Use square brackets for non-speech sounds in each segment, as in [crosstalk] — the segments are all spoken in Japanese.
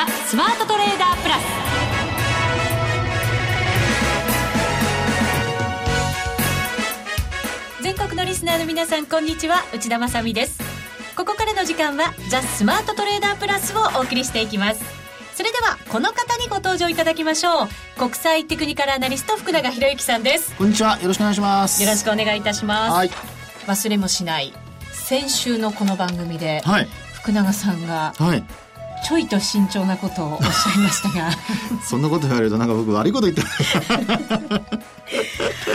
ザ・スマートトレーダープラス。全国のリスナーの皆さんこんにちは。内田まさです。ここからの時間はザ・スマートトレーダープラスをお送りしていきます。それではこの方にご登場いただきましょう。国際テクニカルアナリスト福永博之さんです。こんにちは。よろしくお願いします。よろしくお願いいたします、はい、忘れもしない先週のこの番組で、はい、福永さんが、はい、ちょいと慎重なことをおっしゃいましたが。[laughs] そんなこと言われるとなんか僕悪いこと言って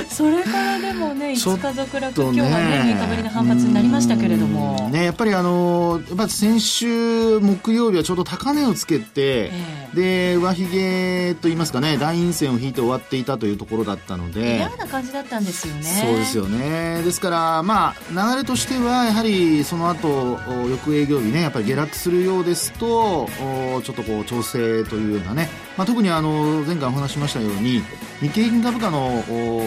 それからでもね5日続落、今日はね3日ぶりの反発になりましたけれども。ねやっぱりあのやっぱ先週木曜日はちょうど高値をつけて、えー、で上髭といいますかね大陰線を引いて終わっていたというところだったので。嫌な感じだったんですよね。そうですよね。ですからまあ流れとしてはやはりその後翌営業日ねやっぱり下落するようですとちょっとこう調整というようなね、まあ、特にあの前回お話しましたように日経平均株価の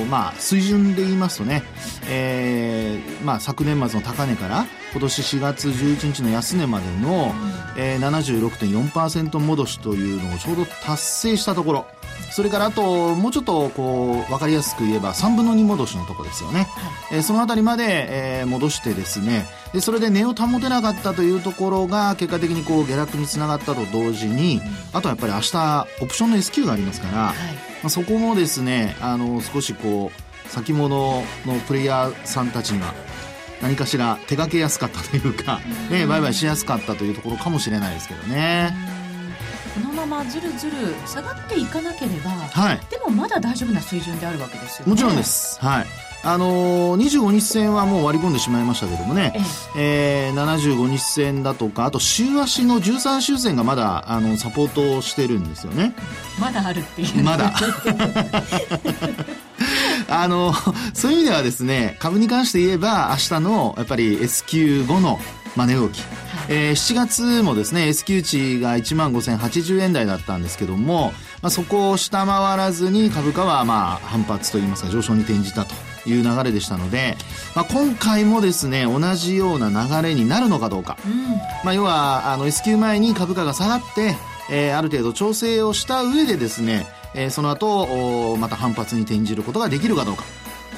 まあ、水準で言いますとね、えーまあ、昨年末の高値から今年4月11日の安値までの、うんえー、76.4%戻しというのをちょうど達成したところ。それからあともうちょっとこう分かりやすく言えば3分の2戻しのところですよね、はい、えー、そのあたりまで、えー、戻してですね。でそれで値を保てなかったというところが結果的にこう下落につながったと同時に、うん、あとはやっぱり明日オプションの S q がありますから、はい、まあ、そこもですねあの少しこう先物のプレイヤーさんたちには何かしら手掛けやすかったというか、ね、売買しやすかったというところかもしれないですけどね。このままずるずる下がっていかなければ、はい、でもまだ大丈夫な水準であるわけですよね。もちろんです。はい。あのー、25日線はもう割り込んでしまいましたけどもね、えええー、75日線だとか、あと週足の13週線がまだあのサポートしてるんですよね。まだあるっていう。まだ。[laughs] あの、そういう意味ではですね、株に関して言えば、明日のやっぱり S q 後のまあ、値動き、えー、7月もですね S q 値が1万5080円台だったんですけども、まあ、そこを下回らずに株価はまあ反発といいますか上昇に転じたという流れでしたので、まあ、今回もですね同じような流れになるのかどうか、うん、まあ、要はあの S q 前に株価が下がって、えー、ある程度調整をした上でですね、えー、その後また反発に転じることができるかどうか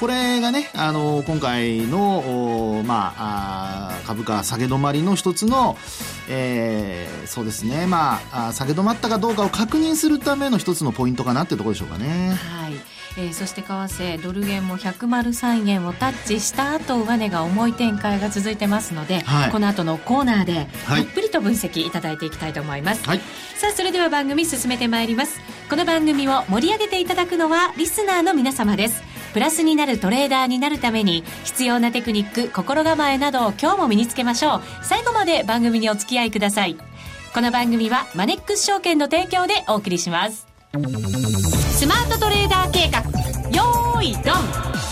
これがね、あの今回の、まあ、あ株価下げ止まりの一つの、えー、そうですね、まあ、下げ止まったかどうかを確認するための一つのポイントかなっていうところでしょうかね。はい。えー、そして為替ドル円も103円をタッチした後上値が重い展開が続いてますので、はい、この後のコーナーでたっぷりと分析いただいていきたいと思います、はい、さあそれでは番組進めてまいります。この番組を盛り上げていただくのはリスナーの皆様ですプラスになるトレーダーになるために必要なテクニック心構えなどを今日も身につけましょう。最後まで番組にお付き合いください。この番組はマネックス証券の提供でお送りします。スマートトレーダー計画。よーいドン。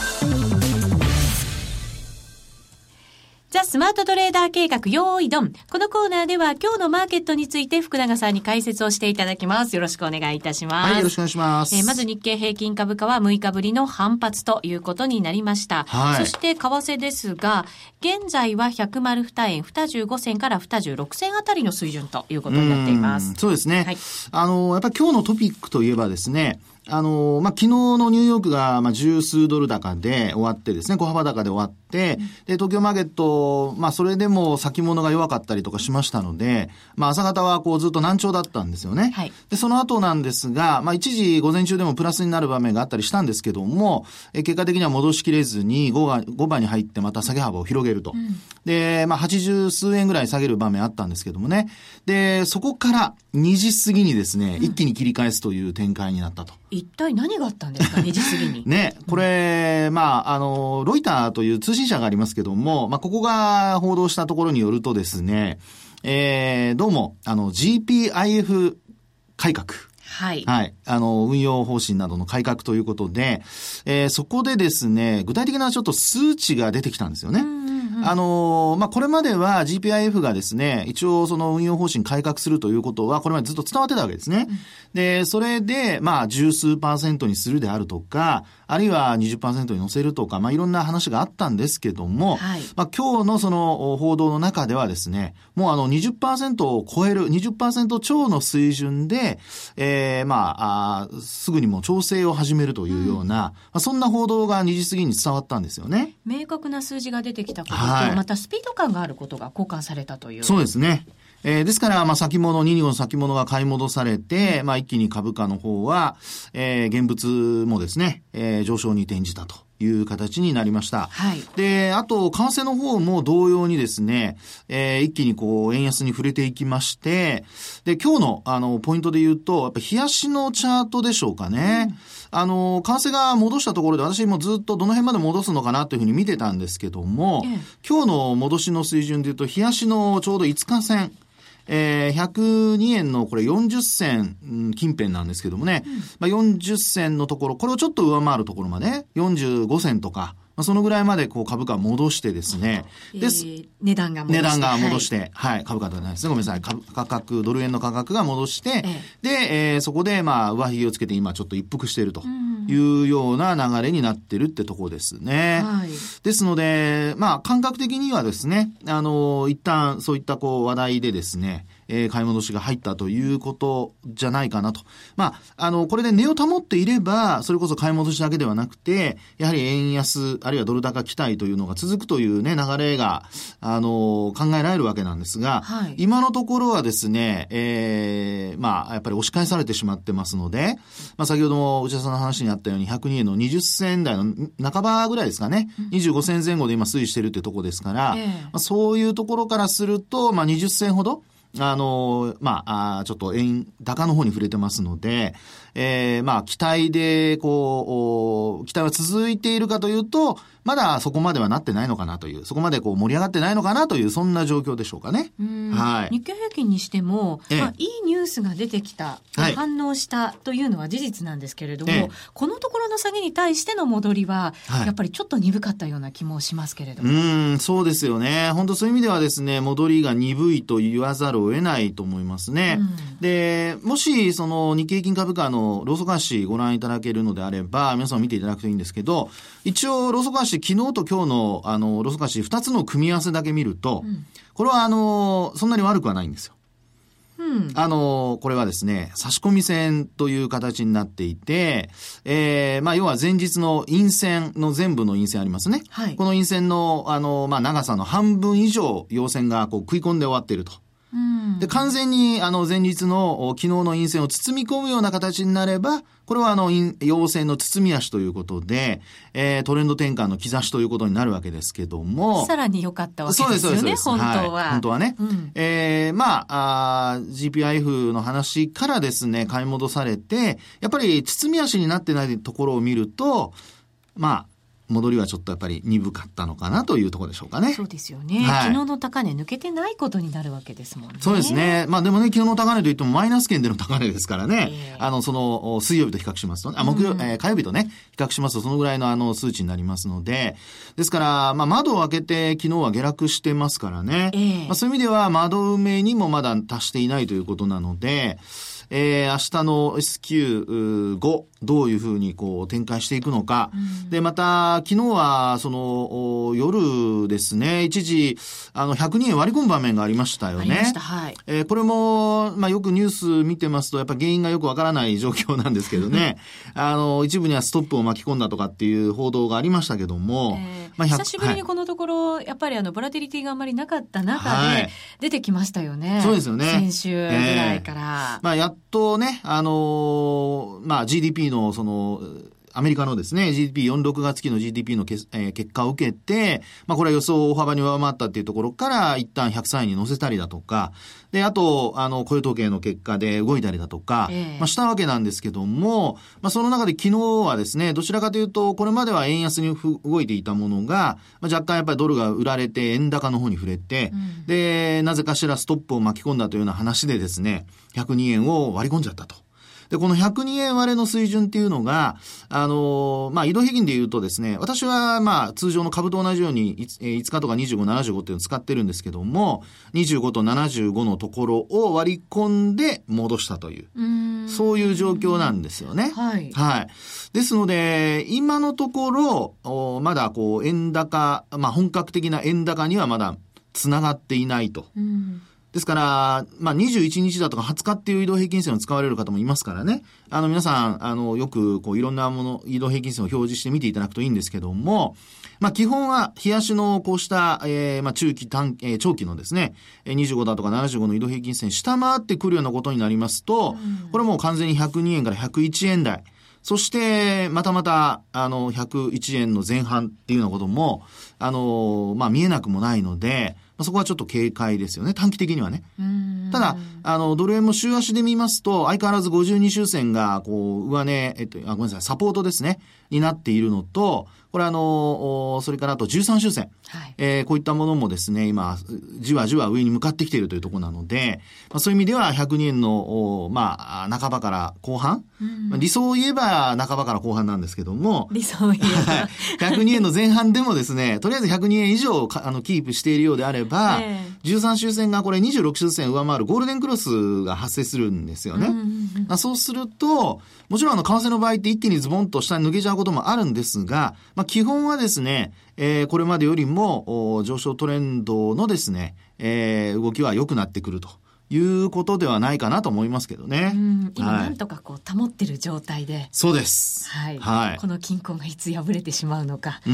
ザ・スマートトレーダー計画、用意ドン。このコーナーでは今日のマーケットについて福永さんに解説をしていただきます。よろしくお願いいたします。はい、よろしくお願いします。えー、まず日経平均株価は6日ぶりの反発ということになりました。はい。そして為替ですが、現在は102円25銭から26銭あたりの水準ということになっています。そうですね。はい。あの、やっぱり今日のトピックといえばですね、あの、まあ、昨日のニューヨークが、まあ、十数ドル高で終わってですね、小幅高で終わって、で、東京マーケット、まあ、それでも先物が弱かったりとかしましたので、まあ、朝方はこうずっと難聴だったんですよね。はい。で、その後なんですが、まあ、一時午前中でもプラスになる場面があったりしたんですけども、え結果的には戻しきれずに5が、5番に入ってまた下げ幅を広げると。うん、で、まあ、80数円ぐらい下げる場面あったんですけどもね。で、そこから2時過ぎにですね、一気に切り返すという展開になったと。一体何があったんですか、[laughs] 2時過ぎに。ね、これ、まあ、あの、ロイターという通信社がありますけども、まあ、ここが報道したところによるとですね、えー、どうも、あの、GPIF 改革。はい。はい。あの、運用方針などの改革ということで、えー、そこでですね、具体的なちょっと数値が出てきたんですよね。うん、あのまあ、これまでは GPIF がですね、一応その運用方針改革するということは、これまでずっと伝わってたわけですね。うん、で、それで、まあ、十数パーセントにするであるとか、あるいは20%に乗せるとか、まあ、いろんな話があったんですけども、はい、まあ、今日のその報道の中ではですね、もうあの20%を超える、20%超の水準で、ええー、まああ、すぐにも調整を始めるというような、うん、まあ、そんな報道が2時過ぎに伝わったんですよね。明確な数字が出てきたことと、はい、またスピード感があることが交換されたという。そうですね。えー、ですから、まあ、先物、2、2の先物が買い戻されて、まあ、一気に株価の方は、えー、現物もですね、えー、上昇に転じたと。いう形になりました。はい。で、あと、為替の方も同様にですね、えー、一気にこう、円安に触れていきまして、で、今日の、あの、ポイントで言うと、やっぱ、冷やしのチャートでしょうかね。うん、あの、為替が戻したところで、私もずっとどの辺まで戻すのかなというふうに見てたんですけども、今日の戻しの水準で言うと、冷やしのちょうど5日線、えー、102円のこれ40銭近辺なんですけどもね、うん、まあ、40銭のところ、これをちょっと上回るところまで、45銭とか、まあ、そのぐらいまでこう株価戻してですね。で、[laughs] えー、値段が戻して。値段が戻して、はい、はい、株価ではないですね。ごめんなさい。価格、ドル円の価格が戻して、えー、で、えー、そこでまあ上髭をつけて今ちょっと一服しているというような流れになってるってとこですね。はい、ですので、まあ感覚的にはですね、あの、一旦そういったこう話題でですね、えー、買い戻しが入ったということじゃないかなと。まあ、あの、これで値を保っていれば、それこそ買い戻しだけではなくて、やはり円安、あるいはドル高期待というのが続くというね、流れが、あの、考えられるわけなんですが、はい、今のところはですね、えー、まあ、やっぱり押し返されてしまってますので、まあ、先ほども内田さんの話にあったように、102円の20銭台の半ばぐらいですかね、25銭前後で今推移してるってとこですから、えー、まあ、そういうところからすると、まあ、20銭ほど、あの、まあ、ちょっと円高の方に触れてますので、えー、まあ、期待で、こう、期待は続いているかというと、まだそこまではなってないのかなという、そこまでこう盛り上がってないのかなという、そんな状況でしょうかね。はい。日経平均にしても、まあ、いいニュースが出てきた、はい、反応したというのは事実なんですけれども、このところの下げに対しての戻りは、やっぱりちょっと鈍かったような気もしますけれども。うん、そうですよね。本当そういう意味ではですね、戻りが鈍いと言わざるを得ないと思いますね。で、もし、その日経平均株価のローソク足ご覧いただけるのであれば、皆さん見ていただくといいんですけど、一応ローソク足昨日と今日のあのローソク足二つの組み合わせだけ見ると、うん、これはあの、そんなに悪くはないんですよ。うん、あの、これはですね、差し込み線という形になっていて、えー、まあ、要は前日の陰線の全部の陰線ありますね。はい、この陰線の、あの、まあ、長さの半分以上、陽線がこう食い込んで終わっていると。で、完全に、あの、前日の、昨日の陰線を包み込むような形になれば、これはあの、陽線の包み足ということで、えー、トレンド転換の兆しということになるわけですけども。さらに良かったわけですよね、そうですそうです本当は。はい、本当はね。うん、えー、まああ、GPIF の話からですね、買い戻されて、やっぱり包み足になってないところを見ると、まあ、戻りはちょっとやっぱり鈍かったのかなというところでしょうかね。そうですよね。はい、昨日の高値抜けてないことになるわけですもんね。そうですね。まあでもね、昨日の高値といってもマイナス圏での高値ですからね。えー、あの、その、水曜日と比較しますと、あ、木曜、うん、えー、火曜日とね、比較しますとそのぐらいのあの数値になりますので、ですから、まあ窓を開けて昨日は下落してますからね。えー、まあそういう意味では窓埋めにもまだ達していないということなので、えー、明日の SQ5、どういうふうにこう展開していくのか。うん、で、また、昨日は、その、夜ですね、一時、あの、102円割り込む場面がありましたよね。はい。えー、これも、まあ、よくニュース見てますと、やっぱ原因がよくわからない状況なんですけどね。[laughs] あの、一部にはストップを巻き込んだとかっていう報道がありましたけども。えー、まあ、久しぶりにこのところ、はい、やっぱりあの、ボラティリティがあんまりなかった中で、出てきましたよね。はい、そうですよね。先週ぐらいから。えー、まあ、やっとね、あのー、まあ GDP のその、アメリカのですね、GDP46 月期の GDP のけ、えー、結果を受けて、まあこれは予想を大幅に上回ったっていうところから、一旦103位に乗せたりだとか、で、あと、あの、雇用統計の結果で動いたりだとか、えー、まあしたわけなんですけども、まあその中で昨日はですね、どちらかというと、これまでは円安に動いていたものが、まあ、若干やっぱりドルが売られて円高の方に触れて、うん、で、なぜかしらストップを巻き込んだというような話でですね、102円を割り込んじゃったと。で、この102円割れの水準っていうのが、あのー、まあ、移動平均で言うとですね、私はまあ、通常の株と同じように5、5日とか25、75っていうのを使ってるんですけども、25と75のところを割り込んで戻したという、うそういう状況なんですよね。はい。はい。ですので、今のところ、まだこう、円高、まあ、本格的な円高にはまだ繋がっていないと。うんですから、まあ、21日だとか20日っていう移動平均線を使われる方もいますからね。あの、皆さん、あの、よく、こう、いろんなもの、移動平均線を表示して見ていただくといいんですけども、まあ、基本は、冷やしのこうした、えー、まあ、中期、短、えー、長期のですね、25だとか75の移動平均線下回ってくるようなことになりますと、これもう完全に102円から101円台。そして、またまた、あの、101円の前半っていうようなことも、あの、まあ、見えなくもないので、まあ、そこはちょっと警戒ですよね。短期的にはね。ただ、あの、ドル円も週足で見ますと、相変わらず52周線が、こう、上値、えっと、あ、ごめんなさい、サポートですね。になっているのと、これあの、それからあと13周線。はい、えー、こういったものもですね、今、じわじわ上に向かってきているというところなので、まあ、そういう意味では102円の、まあ、半ばから後半、まあ、理想を言えば半ばから後半なんですけども、理想を言えば。102円の前半でもですね、とりあえず102円以上あのキープしているようであれば、えー、13周線がこれ26周線上回るゴールデンクロスが発生するんですよね。うんうんうん、そうすると、もちろんあの、為替の場合って一気にズボンと下に抜けちゃうこともあるんですが、まあ、基本はですね、えー、これまでよりも上昇トレンドのですね、えー、動きは良くなってくると。いうことではないかなと思いますけどね。今なんとかこう保ってる状態で。そうです。はい。はい。この均衡がいつ破れてしまうのか、どっ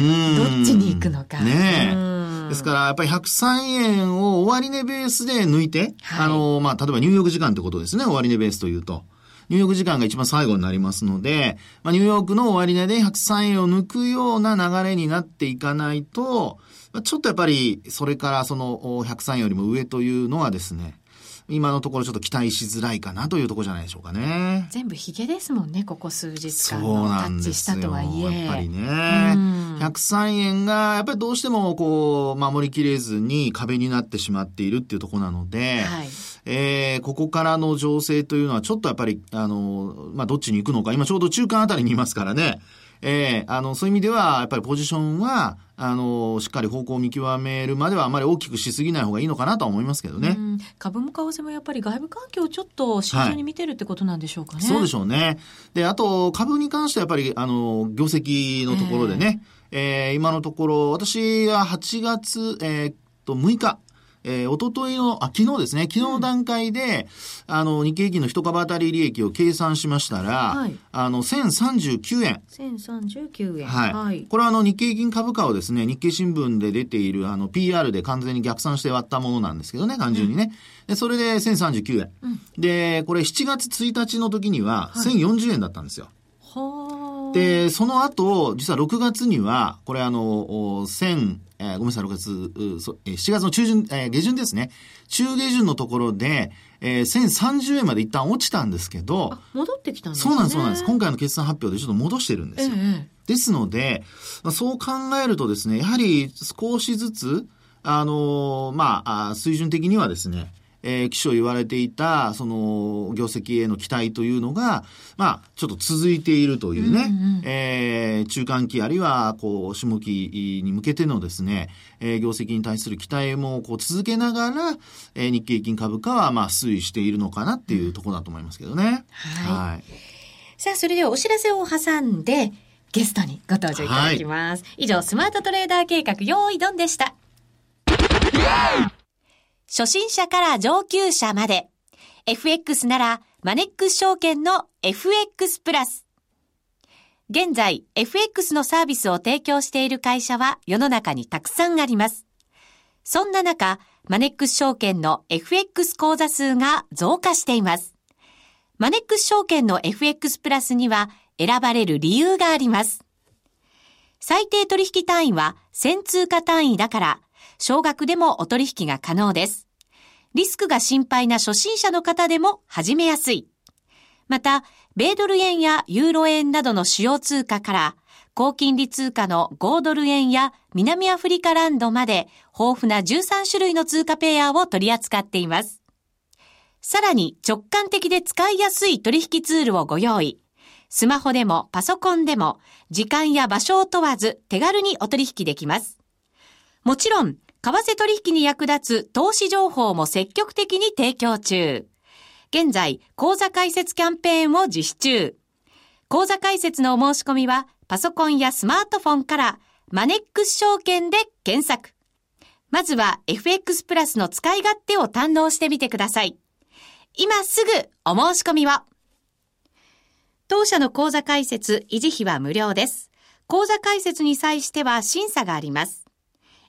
ちに行くのか。ねえ。ですから、やっぱり103円を終値ベースで抜いて、はい、あの、まあ、例えば入浴時間ってことですね、終値ベースというと。ニューヨーク時間が一番最後になりますので、まあ、ニューヨークの終値で103円を抜くような流れになっていかないと、まあ、ちょっとやっぱり、それからその103円よりも上というのはですね、今のところちょっと期待しづらいかなというところじゃないでしょうかね。全部ヒゲですもんね、ここ数日間のタッチしたとはいえ。やっぱりね。103円が、やっぱりどうしてもこう、守りきれずに壁になってしまっているっていうところなので、はい、えー、ここからの情勢というのはちょっとやっぱり、あの、まあ、どっちに行くのか、今ちょうど中間あたりにいますからね。ええー、あの、そういう意味では、やっぱりポジションは、あの、しっかり方向を見極めるまではあまり大きくしすぎない方がいいのかなとは思いますけどね。株も為替もやっぱり外部環境をちょっと慎重に見てるってことなんでしょうかね。はい、そうでしょうね。で、あと、株に関してはやっぱり、あの、業績のところでね、えー、えー、今のところ、私は8月、えー、っと、6日、えー、おとといの、あ、昨日ですね、昨日の段階で、うん、あの、日経平均の一株当たり利益を計算しましたら、はい、あの、1039円。1039円。はい。はい、これはあの、日経平均株価をですね、日経新聞で出ている、あの、PR で完全に逆算して割ったものなんですけどね、単純にね。うん、で、それで1039円。うん、で、これ7月1日の時には1040円だったんですよ。はで、その後、実は6月には、これあの、1000、えー、ごめんなさい、6月、そえー、7月の中旬、えー、下旬ですね。中下旬のところで、えー、1030円まで一旦落ちたんですけど、戻ってきたんですね。そうなんです、そうなんです。今回の決算発表でちょっと戻してるんですよ。ええ、ですので、まあ、そう考えるとですね、やはり少しずつ、あのー、まあ、水準的にはですね、えー、気象言われていた、その、業績への期待というのが、まあ、ちょっと続いているというね、うんうん、えー、中間期あるいは、こう、下期に向けてのですね、えー、業績に対する期待も、こう、続けながら、えー、日経平均株価は、まあ、推移しているのかなっていうところだと思いますけどね。はい。はい、さあ、それではお知らせを挟んで、ゲストにご登場いただきます。はい、以上、スマートトレーダー計画、用意ドンでした。初心者から上級者まで。FX ならマネックス証券の FX プラス。現在、FX のサービスを提供している会社は世の中にたくさんあります。そんな中、マネックス証券の FX 口座数が増加しています。マネックス証券の FX プラスには選ばれる理由があります。最低取引単位は1000通貨単位だから少額でもお取引が可能です。リスクが心配な初心者の方でも始めやすい。また、米ドル円やユーロ円などの主要通貨から、高金利通貨の5ドル円や南アフリカランドまで豊富な13種類の通貨ペアを取り扱っています。さらに直感的で使いやすい取引ツールをご用意。スマホでもパソコンでも時間や場所を問わず手軽にお取引できます。もちろん、為替取引に役立つ投資情報も積極的に提供中。現在、講座開設キャンペーンを実施中。講座開設のお申し込みは、パソコンやスマートフォンから、マネックス証券で検索。まずは FX プラスの使い勝手を堪能してみてください。今すぐお申し込みを。当社の講座開設、維持費は無料です。講座開設に際しては審査があります。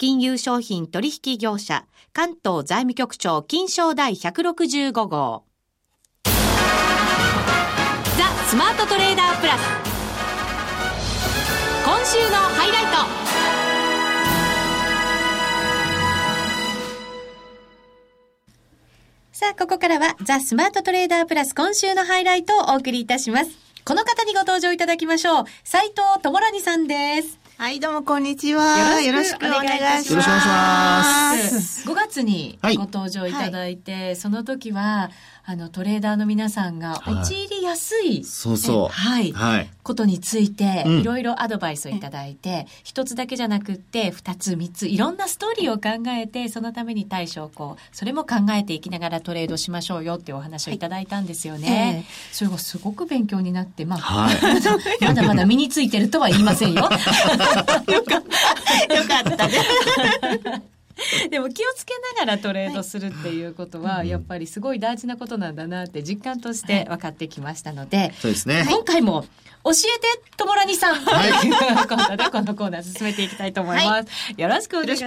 金融商品取引業者、関東財務局長金賞第165号。ザ・スマートトレーダープラス。今週のハイライト。さあ、ここからはザ・スマートトレーダープラス今週のハイライトをお送りいたします。この方にご登場いただきましょう。斉藤智蘭さんです。はい、どうもこんにちは。よろしくお願いします。よろしくお願いします。5月にご登場いただいて、はい、その時は、あの、トレーダーの皆さんが陥りやすい、そうそう。はい。はい。ことについて、いろいろアドバイスをいただいて、一、つだけじゃなくって、二つ、三つ、いろんなストーリーを考えて、そのために対処をこう、それも考えていきながらトレードしましょうよっていうお話をいただいたんですよね。それがすごく勉強になって、まあ、はい、[laughs] まだまだ身についてるとは言いませんよ。[laughs] [laughs] よかった。よかったね。[laughs] でも気をつけながらトレードするっていうことは、やっぱりすごい大事なことなんだなって実感として分かってきましたので、そうですね。今回も教えてともらにさん、はい、[laughs] このコーナー進めていきたいと思います。よろしくお願いし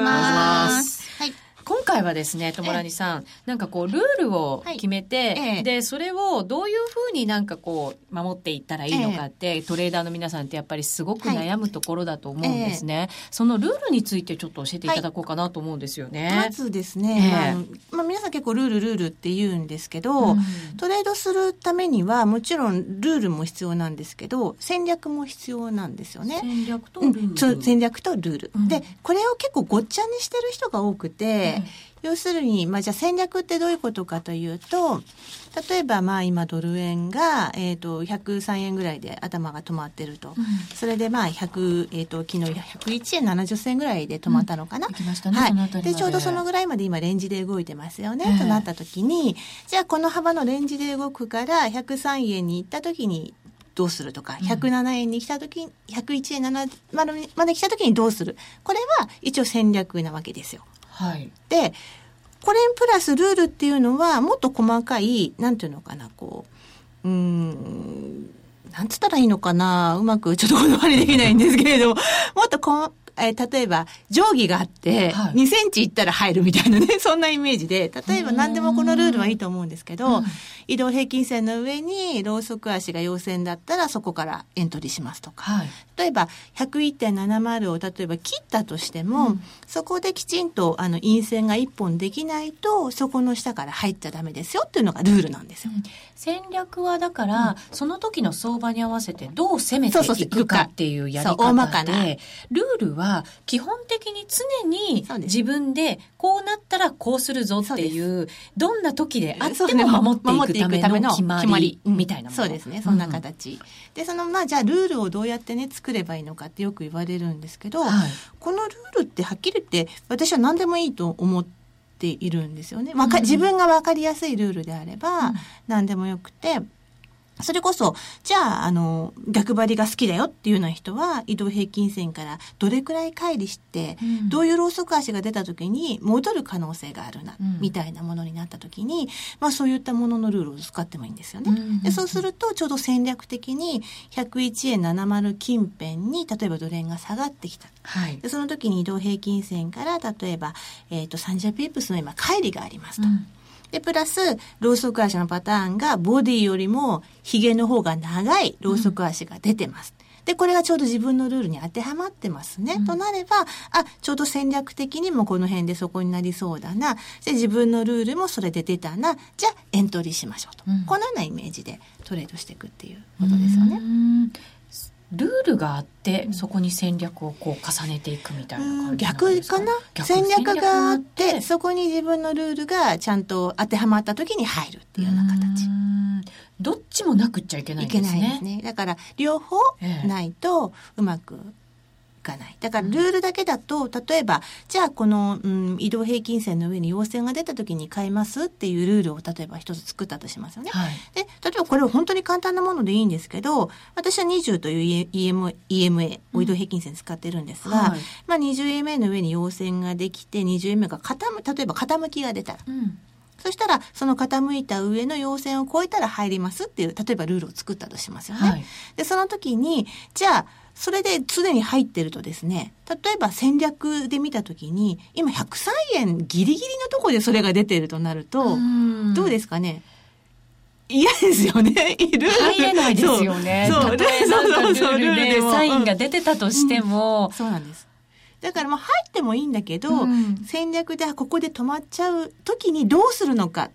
ます。はい今回はですね、ともらにさん、なんかこう、ルールを決めて、はい、で、それをどういうふうになんかこう、守っていったらいいのかって、トレーダーの皆さんってやっぱりすごく悩むところだと思うんですね。はい、そのルールについてちょっと教えていただこうかなと思うんですよね。まずですね、まあ、皆さん結構ルールルールって言うんですけど、うん、トレードするためにはもちろんルールも必要なんですけど、戦略も必要なんですよね。戦略とルール、うん、戦略とルール。うん、で、これを結構ごっちゃにしてる人が多くて、要するに、まあ、じゃあ戦略ってどういうことかというと、例えば、まあ、今ドル円が、えっ、ー、と、103円ぐらいで頭が止まってると。うん、それで、まあ、100、えっ、ー、と、昨日101円70銭ぐらいで止まったのかな。うん、ね、はい。で、ちょうどそのぐらいまで今レンジで動いてますよね、となった時に、じゃあこの幅のレンジで動くから103円に行った時にどうするとか、107円に来た時に、101円7まで来た時にどうする。これは一応戦略なわけですよ。はい、でこれプラスルールっていうのはもっと細かいなんていうのかなこううんなんつったらいいのかなうまくちょっと言葉にできないんですけれどもっとこえー、例えば定規があって、2センチいったら入るみたいなね、[laughs] そんなイメージで、例えば何でもこのルールはいいと思うんですけど、移動平均線の上にローソク足が陽線だったらそこからエントリーしますとか、はい、例えば101.70を例えば切ったとしても、うん、そこできちんとあの陰線が1本できないと、そこの下から入っちゃダメですよっていうのがルールなんですよ。うん、戦略はだから、うん、その時の相場に合わせてどう攻めていくかっていうやり方で、ルールはは基本的に常に自分でこうなったらこうするぞっていうどんな時であっても守っていくための決まり。みたいなもの、そうですね。そんな形、でそのまあじゃあルールをどうやってね作ればいいのかってよく言われるんですけど、はい、このルールってはっきり言って私は何でもいいと思っているんですよね。わか自分が分かりやすいルールであれば何でもよくて。それこそ、じゃあ、あの、逆張りが好きだよっていうような人は、移動平均線からどれくらい乖離して、うん、どういうローソク足が出た時に戻る可能性があるな、うん、みたいなものになった時に、まあそういったもののルールを使ってもいいんですよね。うん、でそうすると、ちょうど戦略的に、101円70近辺に、例えばドル円が下がってきた。はい、でその時に移動平均線から、例えば、えっ、ー、と、30ピープスの今、乖離がありますと。で、プラス、ローソク足のパターンが、ボディよりも、髭の方が長いローソク足が出てます。うん、で、これがちょうど自分のルールに当てはまってますね。うん、となれば、あ、ちょうど戦略的にもこの辺でそこになりそうだな。で、自分のルールもそれで出たな。じゃあ、エントリーしましょうと。うん、このようなイメージでトレードしていくっていうことですよね。ルールがあってそこに戦略をこう重ねていくみたいな感じ逆かな？戦略があってそこに自分のルールがちゃんと当てはまった時に入るっていうような形。どっちもなくっちゃいけないですね。いけないですね。だから両方ないとうまくかない。だからルールだけだと、例えば、じゃあこの、うん、移動平均線の上に陽線が出た時に買いますっていうルールを例えば一つ作ったとしますよね。はい、で、例えばこれは本当に簡単なものでいいんですけど、私は20という EMA、EMA 移動平均線使ってるんですが、うんはい、まあ 20EMA の上に陽線ができて、20EMA が傾、例えば傾きが出たら、うんそしたら、その傾いた上の陽線を超えたら入りますっていう、例えばルールを作ったとしますよね。はい、で、その時に、じゃあ、それで常に入ってるとですね、例えば戦略で見たときに、今103円ギリギリのところでそれが出てるとなると、どうですかね？嫌ですよね。いる。入れないですよね。そう。そう。そうそうルールでサインが出てたとしても、うん、そうなんです。だからもう入ってもいいんだけど、うん、戦略でここで止まっちゃう時にどうするのか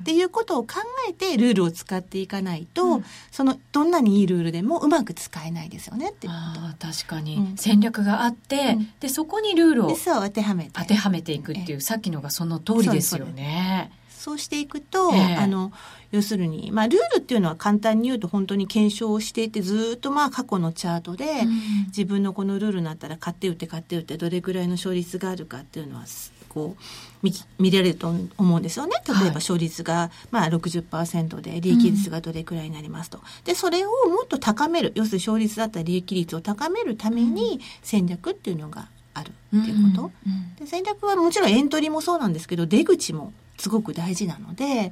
っていうことを考えてルールを使っていかないと、うん、そのどんなにいいルールでもうまく使えないですよねっていうこと。確かに、うん、戦略があって、でそこにルールを当てはめて。当てはめていくっていう、さっきのがその通りですよね。そうしていくと、えー、あの要するに、まあ、ルールっていうのは簡単に言うと本当に検証をしていてずっとまあ過去のチャートで、うん、自分のこのルールになったら買って打って買って打ってどれぐらいの勝率があるかっていうのはこう見見られると思うんですよね。例えば勝率が、まあ60%で利益率がどれくらいになりますと。うん、で、それをもっと高める、要するに勝率だったり利益率を高めるために戦略っていうのがあるっていうこと。うんうん、で戦略はもちろんエントリーもそうなんですけど、出口もすごく大事なので、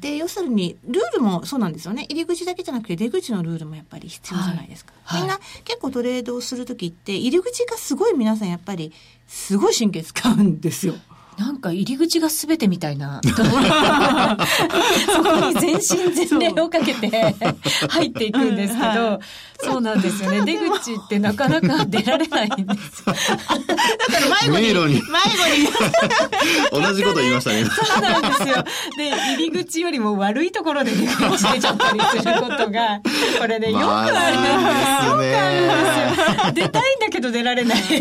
で、要するに、ルールもそうなんですよね。入り口だけじゃなくて出口のルールもやっぱり必要じゃないですか。はい、みんな結構トレードをするときって、入り口がすごい皆さんやっぱり、すごい神経使うんですよ。なんか入り口が全てみたいな [laughs] そこに全身全霊をかけて入っていくんですけど、そうなんですよね。出口ってなかなか出られないんですだから迷子に。迷子に。[laughs] 同じこと言いましたね。そうなんですよ。で、入り口よりも悪いところで出口出ちゃったりすることが、これね、よくあるんですよ。よくあるんですよ。出たいんだけど出られない。[laughs] それ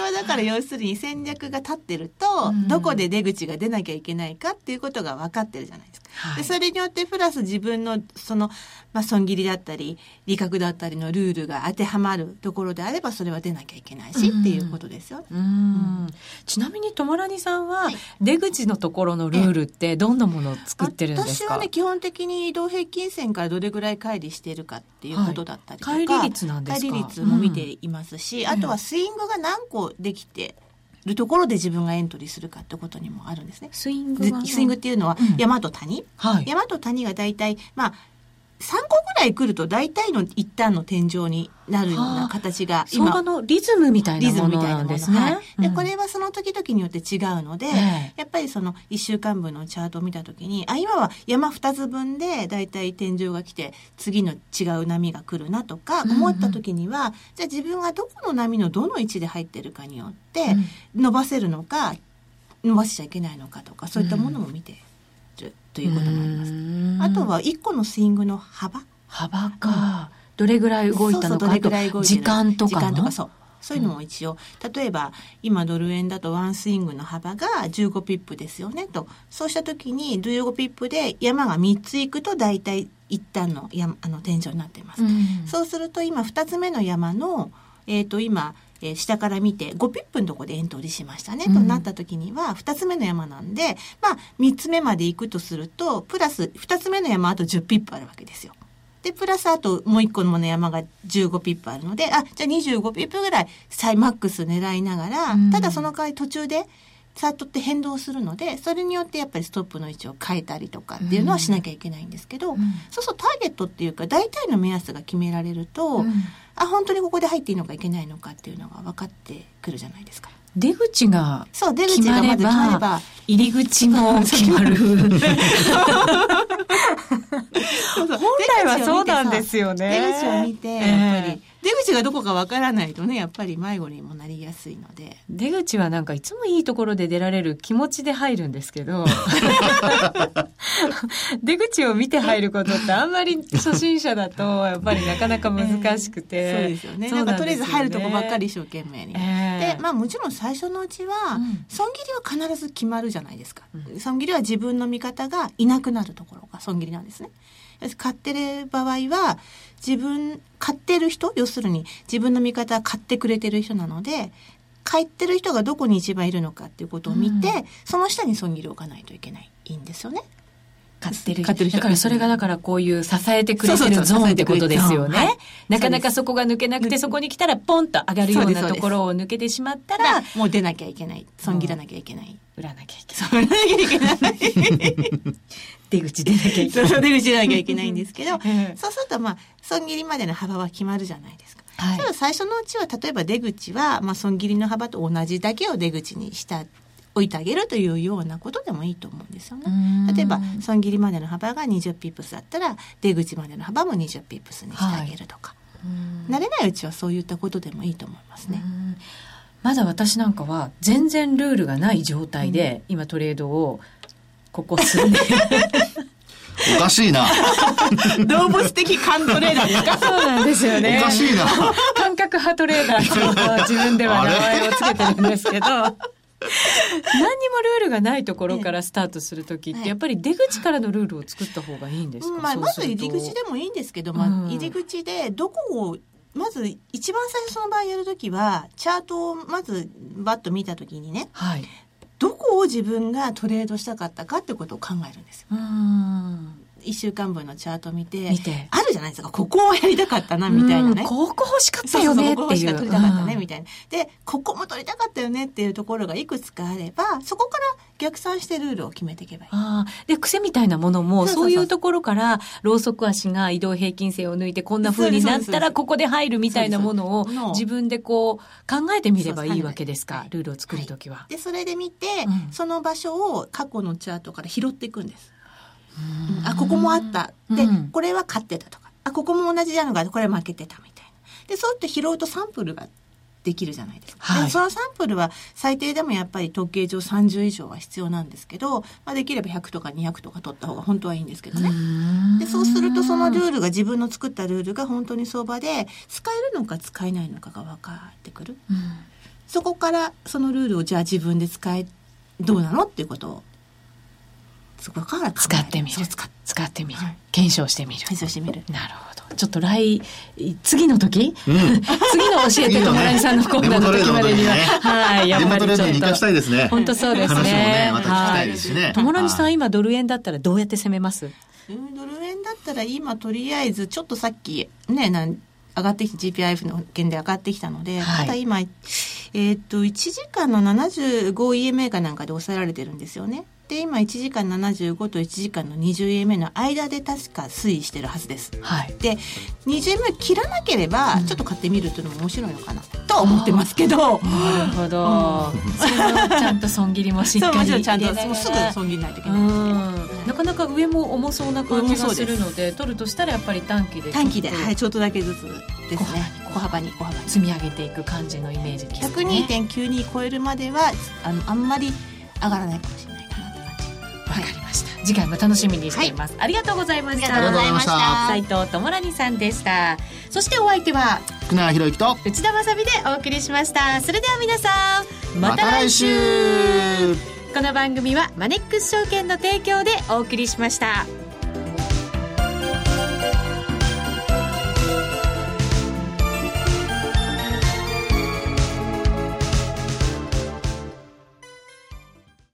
はだから要するに戦略が立ってると、どこで出口が出なきゃいけないかっていうことが分かってるじゃないですか。はい、でそれによってプラス自分のその、まあ、損切りだったり利確だったりのルールが当てはまるところであればそれは出なきゃいけないし、っていうことですよ、うん、ちなみに友らさんは出口のところのルールってどんなものを作ってるんですか？私はね基本的に移動平均線からどれぐらい乖離しているかっていうことだったりとか、はい、乖離率なんですか？率も見ていますし、うん、あとはスイングが何個できてるところで自分がエントリーするかってことにもあるんですね。スイングスイングっていうのは山と谷、うんはい、山と谷が大体、まあ、3個ぐらい来ると大体の一旦の天井になるような形が今。相場のリズムみたいなものなんですね。はい、で、これはその時々によって違うので、やっぱりその1週間分のチャートを見た時に、あ、今は山2つ分で大体天井が来て、次の違う波が来るなとか思った時には、うんうん、じゃあ自分がどこの波のどの位置で入ってるかによって、伸ばせるのか、伸ばしちゃいけないのかとか、そういったものも見て、ということもあります。あとは1個のスイングの幅。幅か。どれぐらい動いたのかそうそう時間とか時間とかそう。そういうのも一応、例えば今ドル円だとワンスイングの幅が15ピップですよねと。そうした時に15ピップで山が3つ行くと大体一旦の山あの天井になっています。うん、そうすると今2つ目の山の、えっ、ー、と今えー、下から見て5ピップのとこでエントリーしましたね、うん、となった時には2つ目の山なんで、まあ3つ目まで行くとすると、プラス2つ目の山あと10ピップあるわけですよ。で、プラスあともう1個の山が15ピップあるので、あ、じゃあ25ピップぐらいサイマックス狙いながら、うん、ただその代わり途中で、チャートって変動するのでそれによってやっぱりストップの位置を変えたりとかっていうのはしなきゃいけないんですけど、うん、そうそうターゲットっていうか大体の目安が決められると、うん、あ本当にここで入っていいのかいけないのかっていうのが分かってくるじゃないですか。出口がそう出口がまず決まれば。入り口も決まる。[laughs] 本来はそうなんですよね。出口を見てやっぱり、出口がどこかわからないとねやっぱり迷子にもなりやすいので。出口はなんかいつもいいところで出られる気持ちで入るんですけど [laughs] 出口を見て入ることってあんまり初心者だとやっぱりなかなか難しくて、えー、そうですよね。なんかとりあえず入るとこばっかり一生懸命に、えー、でまあもちろん最初のうちは、損切りは必ず決まるじゃないですか、うん、損切りは自分の味方がいなくなるところが損切りなんですね。買ってる場合は自分買ってる人？要するに自分の味方は買ってくれてる人なので買ってる人がどこに一番いるのかっていうことを見て、うん、その下に損切りを置かないといけない。いいんですよね。買ってる人。だからそれがだからこういう支えてくれてるゾーンってことですよね。なかなかそこが抜けなくてそこに来たらポンと上がるようなところを抜けてしまったら。もう出なきゃいけない。損切らなきゃいけない。売らなきゃいけない。売らなきゃいけない。出口出なきゃいけない。そう出口出なきゃいけないんですけど、[laughs] そうするとまあ、損切りまでの幅は決まるじゃないですか。はい、最初のうちは例えば出口は、まあ、損切りの幅と同じだけを出口にした置いてあげるというようなことでもいいと思うんですよね。例えば損切りまでの幅が20ピップスだったら出口までの幅も20ピップスにしてあげるとか、はい、慣れないうちはそういったことでもいいと思いますね。まだ私なんかは全然ルールがない状態で今トレードをここ数年おかしいな。動物的勘トレーダーですかそうなんですよね。おかしいな。感覚派トレーダーと自分では名前をつけてるんですけど。何にもルールがないところからスタートする時って、やっぱり出口からのルールを作った方がいいんですか、まあ、まず入り口でもいいんですけど、まあ、入り口でどこをまず一番最初の場合やるときはチャートをまずバッと見たときにね、はい、どこを自分がトレードしたかったかってことを考えるんですよ。1週間分のチャート見てあるじゃないですか。ここをやりたかったなみたいなね。ここ欲しかったよねっていう。ここしか取りたかったねみたいな。でここも取りたかったよねっていうところがいくつかあればそこから逆算してルールを決めていけばいい。あで癖みたいなものもそういうところからローソク足が移動平均線を抜いてこんな風になったらここで入るみたいなものを自分でこう考えてみればいいわけですかルールを作るときは、はい、でそれで見て、うん、その場所を過去のチャートから拾っていくんですあここもあった。で、これは勝ってたとか。あここも同じなのがこれ負けてたみたいな。でそうやって拾うとサンプルができるじゃないですか、はい、そのサンプルは最低でもやっぱり統計上30以上は必要なんですけど、まあ、できれば100とか200とか取った方が本当はいいんですけどね。でそうするとそのルールが自分の作ったルールが本当に相場で使えるのか使えないのかが分かってくる、そこからそのルールをじゃあ自分で使えどうなのっていうことをそこから使ってみる。使ってみる、はい、検証してみる。検証してみる。なるほど。ちょっと来次の時、うん、[laughs] 次の教えて友達さんのコーナーの時までには、はいやっぱりちょっと。したいですね。本当そうですね。ねまた聞きたいですしね友達さん今ドル円だったらどうやって攻めます？ドル円だったら今とりあえずちょっとさっきねなん上がってきて GPIF の件で上がってきたので、はい、ただ今、えー、っと1時間の 75EMA かなんかで抑えられてるんですよね。で今1時間75と1時間の 20EMA の間で確か推移してるはずです。はい、で 20EMA 切らなければちょっと買ってみるっていうのも面白いのかなとは思ってますけど。なるほど。うん、ちゃんと損切りもしっかりそうちゃんともうすぐ損切りないといけないんですなかなか上も重そうな感じがするので取るとしたらやっぱり短期で短期ではいちょっとだけずつですね小幅に小幅に積み上げていく感じのイメージですね。102.92超えるまではあのあんまり上がらないかもしれない。わかりました。次回も楽しみにしています。はい、ありがとうございました。ありがとうございました。斉藤智蘭さんでした。そしてお相手は福永博之と内田まさでお送りしました。それでは皆さんまた来週この番組はマネックス証券の提供でお送りしました。